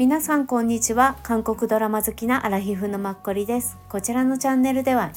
皆さんこんにちは。韓国ドラマ好きなアラヒフのマッコリです。こちらのチャンネルでは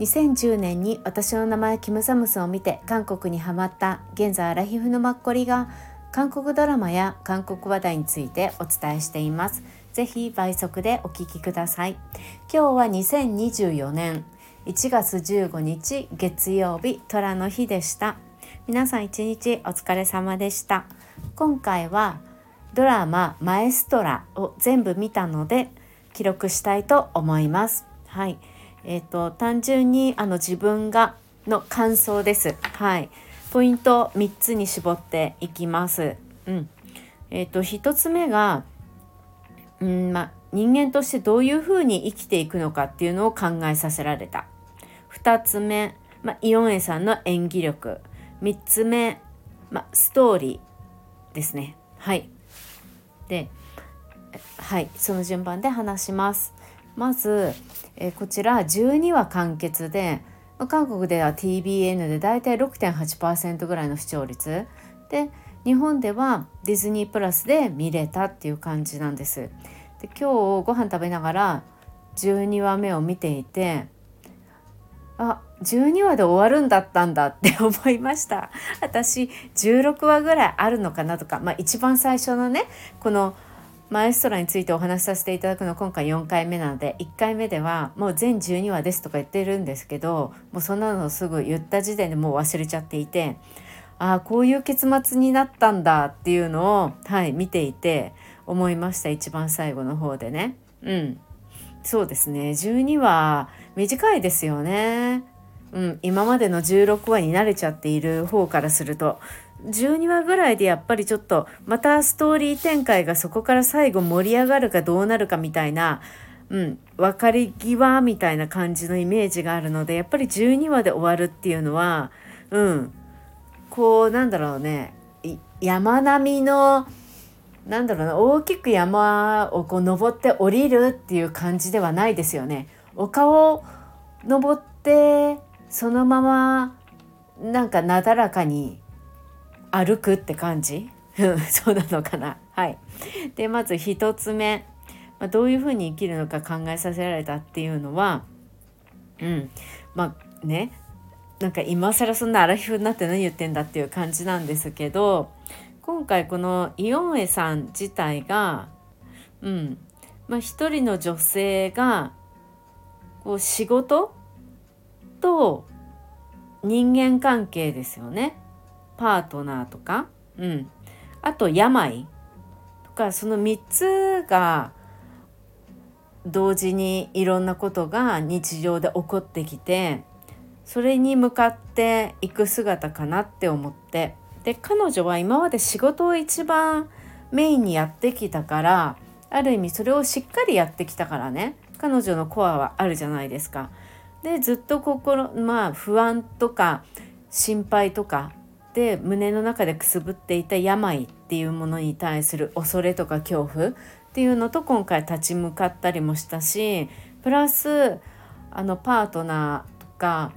2010年に私の名前キムサムスを見て韓国にハマった現在アラヒフのマッコリが韓国ドラマや韓国話題についてお伝えしています。ぜひ倍速でお聞きください。今日は2024年1月15日月曜日虎の日でした。皆さん一日お疲れ様でした。今回はドラママエストラを全部見たので記録したいと思います。はい。えっ、ー、と単純にあの自分がの感想です。はい。ポイント3つに絞っていきます。うん。えっ、ー、と1つ目がうんま人間としてどういうふうに生きていくのかっていうのを考えさせられた。2つ目、まイオンエさんの演技力。3つ目、まストーリーですね。はい。ではいその順番で話します。まず、えこちら12話完結で韓国では TBN でだいたい6.8%ぐらいの視聴率。で日本ではディズニープラスで見れたっていう感じなんです。で今日ご飯食べながら12話目を見ていてあ12話で終わるんだったんだって思いました。私16話ぐらいあるのかなとか、まあ、一番最初のねこのマエストラについてお話しさせていただくの今回4回目なので1回目ではもう全12話ですとか言ってるんですけどもうそんなのすぐ言った時点でもう忘れちゃっていてああこういう結末になったんだっていうのをはい見ていて思いました。一番最後の方でね。うん。そうですね。12話短いですよね。うん、今までの16話に慣れちゃっている方からすると12話ぐらいでやっぱりちょっとまたストーリー展開がそこから最後盛り上がるかどうなるかみたいな、うん、別れ際みたいな感じのイメージがあるのでやっぱり12話で終わるっていうのは、うん、こうなんだろうね山並みのなんだろうな大きく山をこう登って降りるっていう感じではないですよね。丘を登ってそのままなんかなだらかに歩くって感じ？そうなのかな？はい。でまず1つ目、まあ、どういうふうに生きるのか考えさせられたっていうのはうん。まあね。なんか今更そんなアラフィフになって何言ってんだっていう感じなんですけど今回このイオンエさん自体がうん。まあ一人の女性がこう仕事？と人間関係ですよね。パートナーとか、うん、あと病とかその3つが同時にいろんなことが日常で起こってきてそれに向かっていく姿かなって思って。で彼女は今まで仕事を一番メインにやってきたからある意味それをしっかりやってきたからね。彼女のコアはあるじゃないですか。でずっと心まあ不安とか心配とかで胸の中でくすぶっていた病っていうものに対する恐れとか恐怖っていうのと今回立ち向かったりもしたしプラスあのパートナーとか、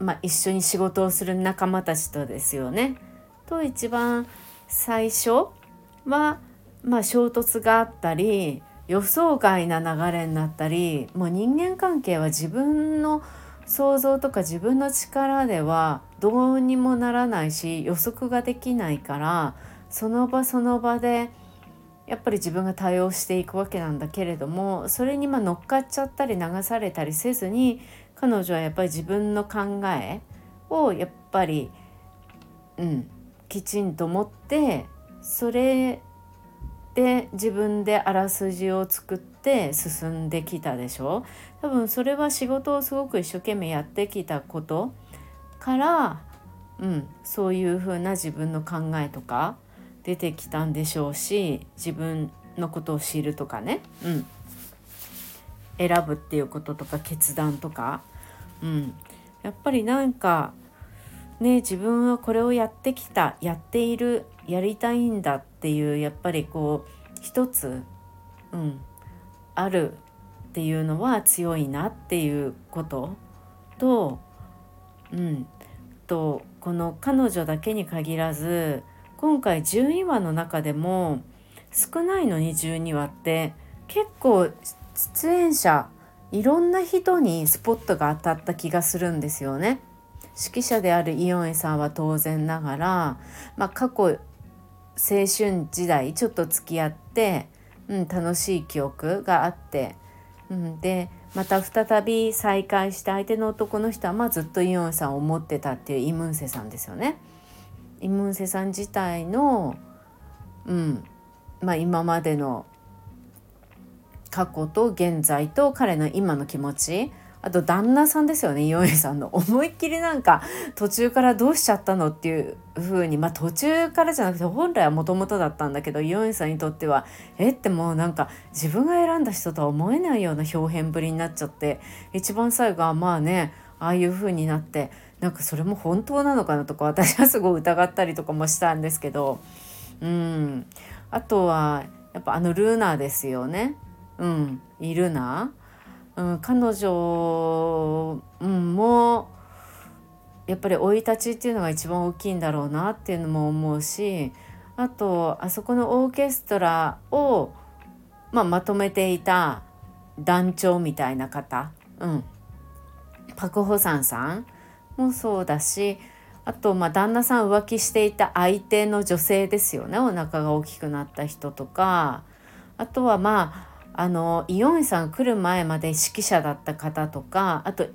まあ、一緒に仕事をする仲間たちとですよね。と一番最初は、まあ、衝突があったり予想外な流れになったりもう人間関係は自分の想像とか自分の力ではどうにもならないし予測ができないからその場その場でやっぱり自分が対応していくわけなんだけれどもそれにま乗っかっちゃったり流されたりせずに彼女はやっぱり自分の考えをやっぱりうんきちんと持ってそれで自分であらすじを作って進んできたでしょ？多分それは仕事をすごく一生懸命やってきたことから、うん、そういうふうな自分の考えとか出てきたんでしょうし自分のことを知るとかね、うん、選ぶっていうこととか決断とか、うん、やっぱりなんかね自分はこれをやってきたやっているやりたいんだっていうやっぱりこう一つ、うん、あるっていうのは強いなっていうことと、うん、とこの彼女だけに限らず今回12話の中でも少ないのに12話って結構出演者いろんな人にスポットが当たった気がするんですよね。指揮者であるイヨンエさんは当然ながら、まあ、過去青春時代ちょっと付き合って、うん、楽しい記憶があって、うん、でまた再び再会した相手の男の人は、まあ、ずっとイヨンエさんを思ってたっていうイムンセさんですよね。イムンセさん自体の、うんまあ、今までの過去と現在と彼の今の気持ちあと旦那さんですよねヨエさんの。思いっきりなんか途中からどうしちゃったのっていう風にまあ途中からじゃなくて本来はもともとだったんだけどヨエさんにとってはえってもうなんか自分が選んだ人とは思えないような表現ぶりになっちゃって一番最後はまあねああいう風になってなんかそれも本当なのかなとか私はすごい疑ったりとかもしたんですけどうん。あとはやっぱあのルーナーですよね。うん、いるな、うん、彼女、うん、もやっぱり生い立ちっていうのが一番大きいんだろうなっていうのも思うしあとあそこのオーケストラを、まあ、まとめていた団長みたいな方、うん、パク・ホサンさんもそうだしあとまあ旦那さん浮気していた相手の女性ですよね。お腹が大きくなった人とかあとはまああのイオンエさん来る前まで指揮者だった方とかあと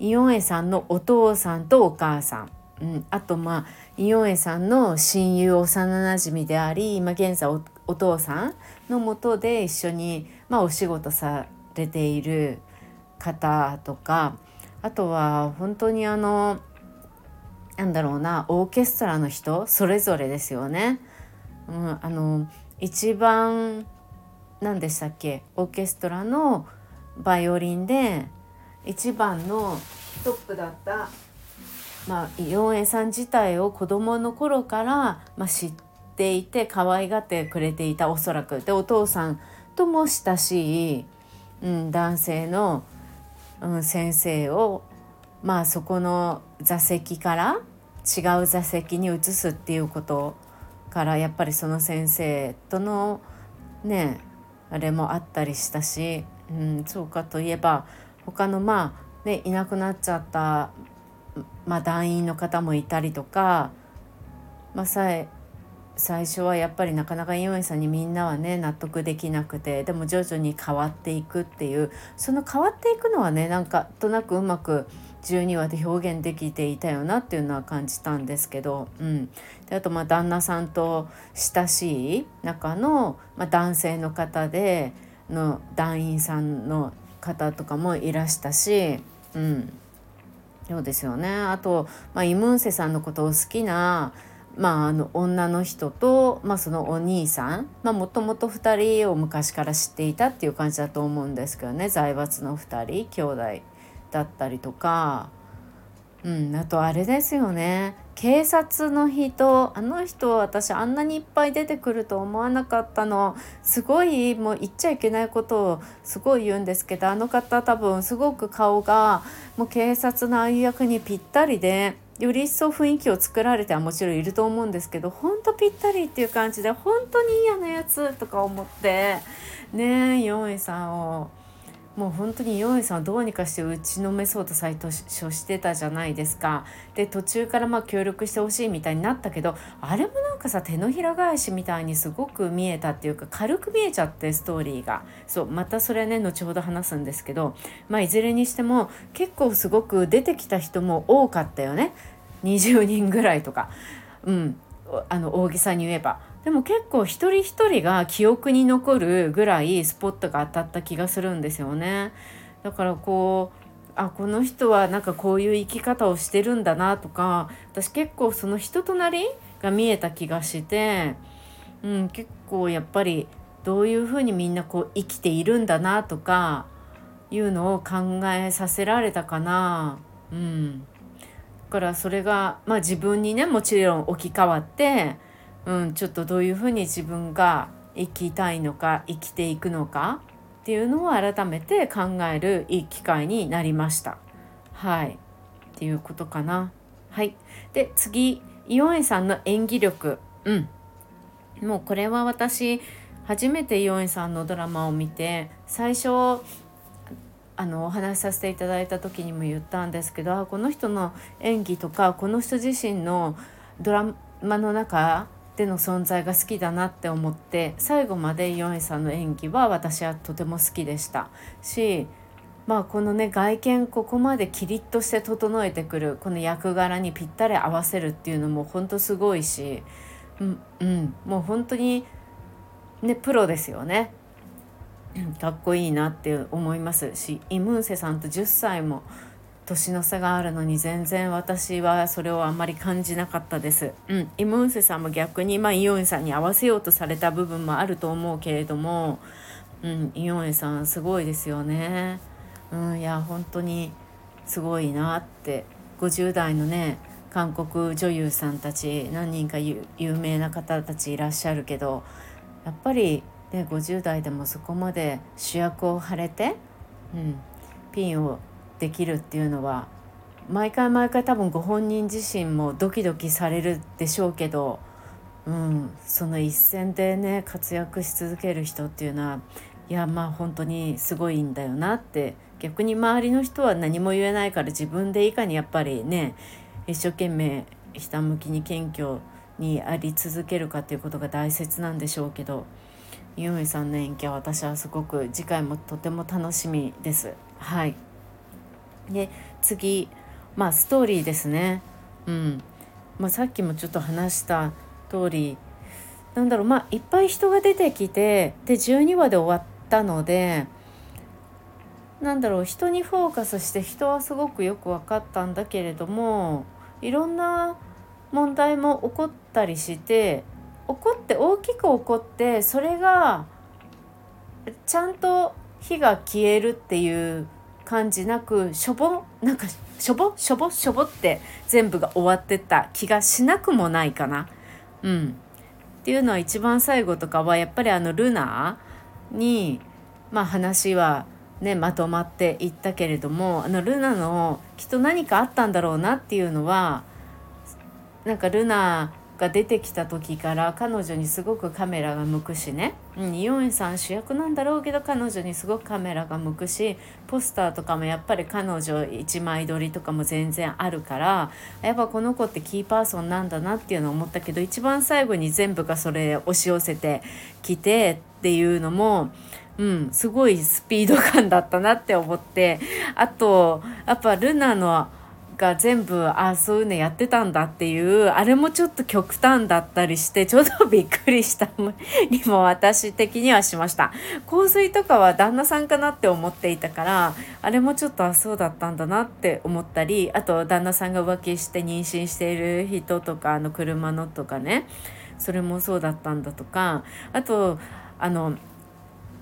イオンエさんのお父さんとお母さん、うん、あとまあイオンエさんの親友幼なじみであり今現在お父さんのもとで一緒に、まあ、お仕事されている方とかあとは本当にあのなんだろうなオーケストラの人それぞれですよね。うん、あの一番何でしたっけ？オーケストラのバイオリンで一番のトップだった、まあ、イオンエさん自体を子供の頃から、まあ、知っていて可愛がってくれていたおそらく。でお父さんとも親しい、うん、男性の、うん、先生をまあそこの座席から違う座席に移すっていうことからやっぱりその先生とのねあれもあったりしたし、うん、そうかといえば他のまあねいなくなっちゃった、まあ、団員の方もいたりとか、まあ、さえ最初はやっぱりなかなかイオンさんにみんなはね納得できなくてでも徐々に変わっていくっていうその変わっていくのはねなんかとなくうまく12話で表現できていたよなっていうのは感じたんですけど、うん、であとまあ旦那さんと親しい中の、まあ、男性の方での団員さんの方とかもいらしたし、うん、そうですよね。あと、まあ、イムンセさんのことを好きなまあ、あの女の人と、まあ、そのお兄さんもともと2人を昔から知っていたっていう感じだと思うんですけどね。財閥の2人兄弟。だったりとか、うん、あとあれですよね警察の人あの人私あんなにいっぱい出てくると思わなかったのすごいもう言っちゃいけないことをすごい言うんですけどあの方多分すごく顔がもう警察のああいう役にぴったりでより一層雰囲気を作られてはもちろんいると思うんですけどほんとぴったりっていう感じで本当に嫌なやつとか思ってねえヨンエさんを。もう本当にヨンさんはどうにかして打ちのめそうと最初してたじゃないですか。で途中からまあ協力してほしいみたいになったけどあれもなんかさ手のひら返しみたいにすごく見えたっていうか軽く見えちゃってストーリーがそうまたそれね後ほど話すんですけどまあいずれにしても結構すごく出てきた人も多かったよね20人ぐらいとか。うんあの大げさに言えばでも結構一人一人が記憶に残るぐらいスポットが当たった気がするんですよね。だからこうあこの人はなんかこういう生き方をしてるんだなとか私結構その人となりが見えた気がして、うん、結構やっぱりどういうふうにみんなこう生きているんだなとかいうのを考えさせられたかな。うん、だからそれが、まあ、自分にねもちろん置き換わってうん、ちょっとどういうふうに自分が生きたいのか生きていくのかっていうのを改めて考えるいい機会になりました。はい。っていうことかな。はい、で次。イオンエさんの演技力、うん、もうこれは私初めてイオンエさんのドラマを見て最初あのお話しさせていただいた時にも言ったんですけどこの人の演技とかこの人自身のドラマの中での存在が好きだなって思って最後までイオンさんの演技は私はとても好きでしたしまあこのね外見ここまでキリッとして整えてくるこの役柄にぴったり合わせるっていうのも本当すごいし、うん、うん、もう本当にねプロですよね。かっこいいなって思いますしイムンセさんと10歳も年の差があるのに全然私はそれをあんまり感じなかったです。うん、イムウンセさんも逆に、まあ、イオンさんに合わせようとされた部分もあると思うけれども、うん、イオンさんすごいですよね。うん、いや本当にすごいなって。50代のね韓国女優さんたち何人か有名な方たちいらっしゃるけどやっぱり、ね、50代でもそこまで主役を張れて、うん、ピンをできるっていうのは毎回毎回多分ご本人自身もドキドキされるでしょうけど、うん、その一線でね活躍し続ける人っていうのはいやまあ本当にすごいんだよなって逆に周りの人は何も言えないから自分でいかにやっぱりね一生懸命ひたむきに謙虚にあり続けるかっていうことが大切なんでしょうけどユーさんの演技は私はすごく次回もとても楽しみです。はいで次まあストーリーですね。うんまあ、さっきもちょっと話した通りなんだろうまあいっぱい人が出てきてで12話で終わったのでなんだろう人にフォーカスして人はすごくよく分かったんだけれどもいろんな問題も起こったりして起こって大きく起こってそれがちゃんと火が消えるっていう感じなくしょぼなんかしょぼしょぼしょぼって全部が終わってった気がしなくもないかな。うん、っていうのは一番最後とかはやっぱりあのルナにまあ話はね、まとまっていったけれどもあのルナのきっと何かあったんだろうなっていうのはなんかルナが出てきた時から彼女にすごくカメラが向くしね、うん、イオンさん主役なんだろうけど彼女にすごくカメラが向くしポスターとかもやっぱり彼女一枚撮りとかも全然あるからやっぱこの子ってキーパーソンなんだなっていうのを思ったけど一番最後に全部がそれ押し寄せてきてっていうのもうん、すごいスピード感だったなって思って。あとやっぱルナのが全部あそういうのやってたんだっていうあれもちょっと極端だったりしてちょっとびっくりしたにも私的にはしました。香水とかは旦那さんかなって思っていたからあれもちょっとあそうだったんだなって思ったりあと旦那さんが浮気して妊娠している人とかあの車のとかね。それもそうだったんだとか。あとあの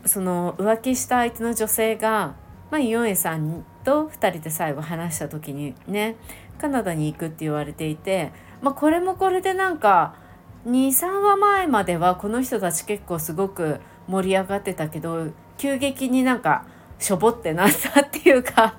その浮気した相手の女性が、まあ、イオンエさんと2人で最後話した時にねカナダに行くって言われていて、まあ、これもこれでなんか23話前まではこの人たち結構すごく盛り上がってたけど急激になんかしょぼってなったっていうか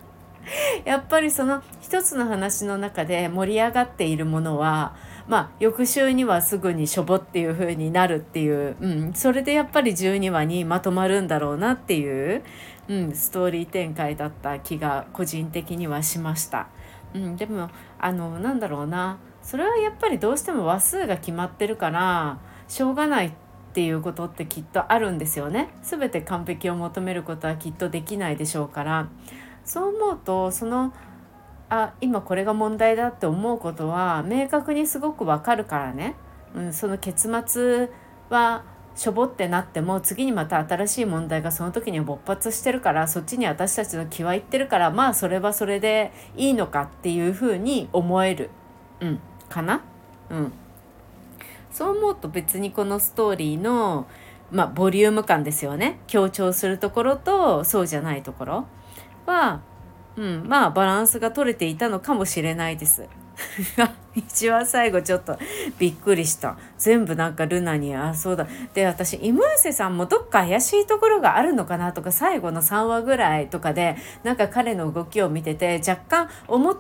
やっぱりその一つの話の中で盛り上がっているものはまあ、翌週にはすぐにしょぼっていう風になるっていう、うん、それでやっぱり12話にまとまるんだろうなっていう、うん、ストーリー展開だった気が個人的にはしました。うん、でもあのなんだろうなそれはやっぱりどうしても話数が決まってるからしょうがないっていうことってきっとあるんですよね。全て完璧を求めることはきっとできないでしょうからそう思うとそのあ今これが問題だって思うことは明確にすごくわかるからね、うん、その結末はしょぼってなっても次にまた新しい問題がその時に勃発してるからそっちに私たちの気はいってるからまあそれはそれでいいのかっていうふうに思える、うん、かな、うん、そう思うと別にこのストーリーの、まあ、ボリューム感ですよね。強調するところとそうじゃないところはうん、まあバランスが取れていたのかもしれないです。一番最後ちょっとびっくりした。全部なんかルナにあそうだ。で私イムーセさんもどっか怪しいところがあるのかなとか最後の3話ぐらいとかでなんか彼の動きを見てて若干思っ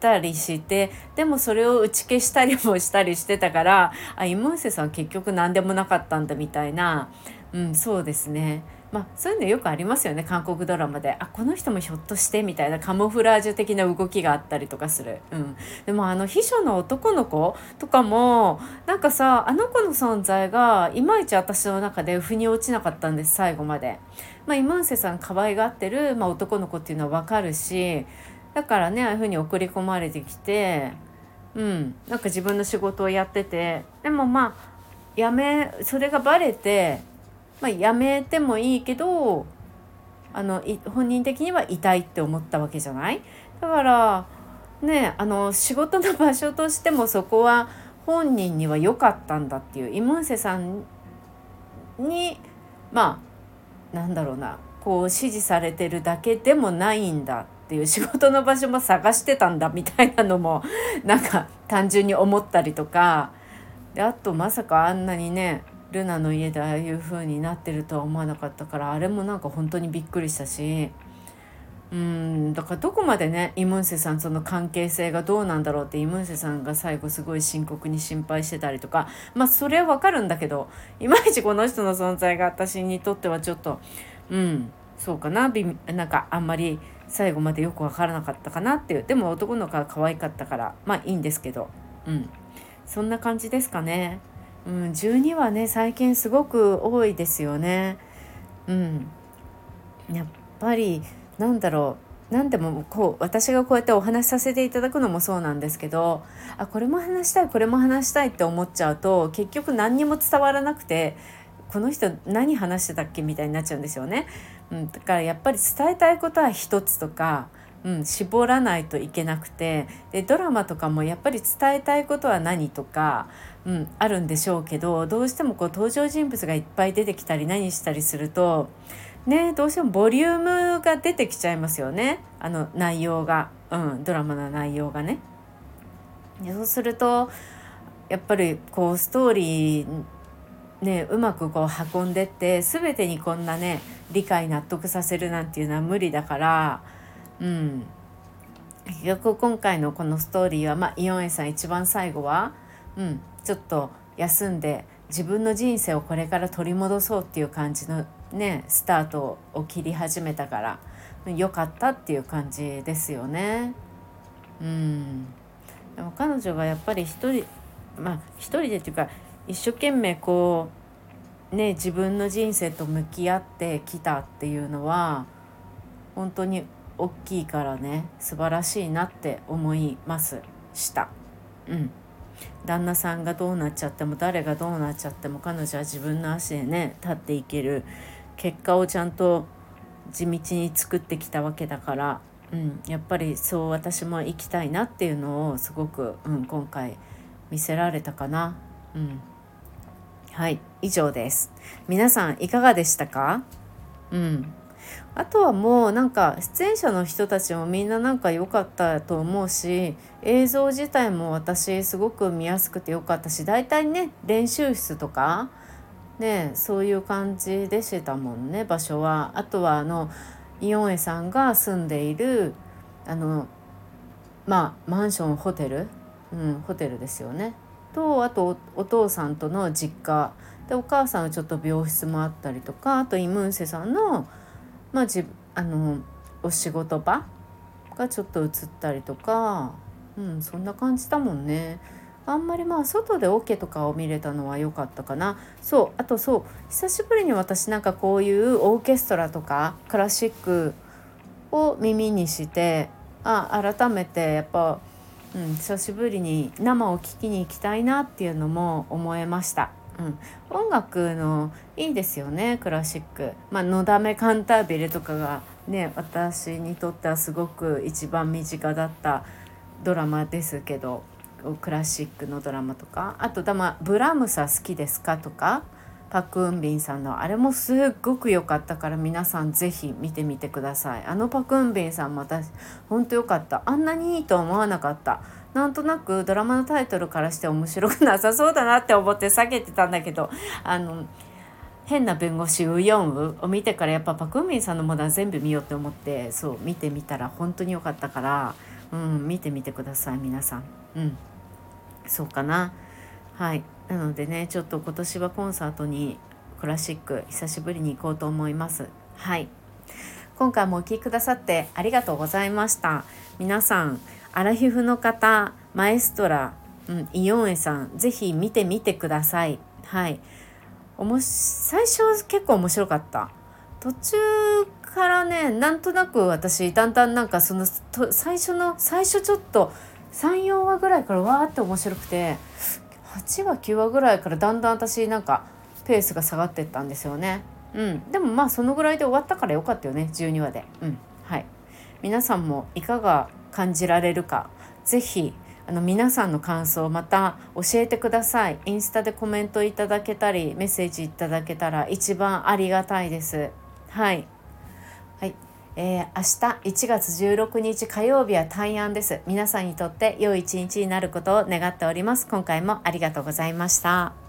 たりしてでもそれを打ち消したりもしたりしてたからあイムーセさん結局何でもなかったんだみたいな。うんそうですね。まあそういうのよくありますよね韓国ドラマで。あこの人もひょっとしてみたいなカモフラージュ的な動きがあったりとかする、うん、でもあの秘書の男の子とかもなんかさあの子の存在がいまいち私の中で腑に落ちなかったんです最後まで。まあ、イムンセさん可愛がってる、まあ、男の子っていうのは分かるしだからねああいうふうに送り込まれてきてうん。なんか自分の仕事をやってて。でもまあやめそれがバレてまあ、やめてもいいけどあの本人的には痛いって思ったわけじゃない？だからねあの仕事の場所としてもそこは本人には良かったんだっていうイムンセさんにまあなんだろうなこう支持されてるだけでもないんだっていう仕事の場所も探してたんだみたいなのもなんか単純に思ったりとか。であとまさかあんなにねルナの家でああいう風になってるとは思わなかったからあれもなんか本当にびっくりしたし。うんだからどこまでねイムンセさんその関係性がどうなんだろうってイムンセさんが最後すごい深刻に心配してたりとか。まあそれはわかるんだけどいまいちこの人の存在が私にとってはちょっとうんそうかな。なんかあんまり最後までよく分からなかったかなっていう。でも男の子が可愛かったからまあいいんですけど。うん。そんな感じですかね。うん、12はね最近すごく多いですよね。うん、やっぱりなんだろう何でもこう私がこうやってお話しさせていただくのもそうなんですけどあこれも話したいこれも話したいって思っちゃうと結局何にも伝わらなくてこの人何話してたっけみたいになっちゃうんですよね。うん、だからやっぱり伝えたいことは一つとかうん、絞らないといけなくてでドラマとかもやっぱり伝えたいことは何とか、うん、あるんでしょうけどどうしてもこう登場人物がいっぱい出てきたり何したりするとねどうしてもボリュームが出てきちゃいますよねあの内容が、うん、ドラマの内容がね。そうするとやっぱりこうストーリーねうまくこう運んでって全てにこんなね理解納得させるなんていうのは無理だから。うん結局今回のこのストーリーは、まあ、イオンエさん一番最後は、うん、ちょっと休んで自分の人生をこれから取り戻そうっていう感じのねスタートを切り始めたから良かったっていう感じですよね。うん、でも彼女がやっぱり一人まあ一人でっていうか一生懸命こうね自分の人生と向き合ってきたっていうのは本当に大きいからね素晴らしいなって思います。した。うん。旦那さんがどうなっちゃっても誰がどうなっちゃっても彼女は自分の足でね立っていける結果をちゃんと地道に作ってきたわけだから、うん、やっぱりそう私も行きたいなっていうのをすごく、うん、今回見せられたかな。うん、はい以上です。皆さんいかがでしたか？うんあとはもうなんか出演者の人たちもみんななんか良かったと思うし映像自体も私すごく見やすくて良かったし大体ね練習室とかねそういう感じでしてたもんね場所は。あとはあのイオンエさんが住んでいるあのまあマンションホテル、うん、ホテルですよね。とあとお父さんとの実家でお母さんはちょっと病室もあったりとかあとイムンセさんのまあじあのお仕事場がちょっと映ったりとか、うん、そんな感じだもんね。あんまりまあ外でオ、ケとかを見れたのは良かったかなそうあとそう久しぶりに私なんかこういうオーケストラとかクラシックを耳にしてあ改めてやっぱ、うん、久しぶりに生を聴きに行きたいなっていうのも思えました。うん、音楽のいいですよねクラシック。まあ、のだめカンタービレとかがね私にとってはすごく一番身近だったドラマですけどクラシックのドラマとかあとだ、まブラムサ好きですか?」とかパク・ウンビンさんのあれもすっごく良かったから皆さん是非見てみてくださいあのパク・ウンビンさんも私ほんと良かったあんなにいいと思わなかったなんとなくドラマのタイトルからして面白くなさそうだなって思って避けてたんだけどあの変な弁護士ウヨンウを見てからやっぱパク・ウンさんのものは全部見ようって思ってそう見てみたら本当に良かったから、うん、見てみてください皆さん。うん。そうかな。はい。なのでねちょっと今年はコンサートにクラシック久しぶりに行こうと思います。はい。今回もお聴きくださってありがとうございました。皆さんアラヒフの方マエストラ、うん、イオンエさんぜひ見てみてください。はい。おも最初結構面白かった。途中からねなんとなく私だんだんなんかそのと最初の最初ちょっと34話ぐらいからわーって面白くて8話9話ぐらいからだんだん私なんかペースが下がってったんですよね。うん、でもまあそのぐらいで終わったからよかったよね12話で。うん。はい、皆さんもいかが感じられるか是非あの皆さんの感想また教えてください。インスタでコメントいただけたりメッセージいただけたら一番ありがたいです。はい、はい。えー、明日1月16日火曜日は大安です。皆さんにとって良い一日になることを願っております。今回もありがとうございました。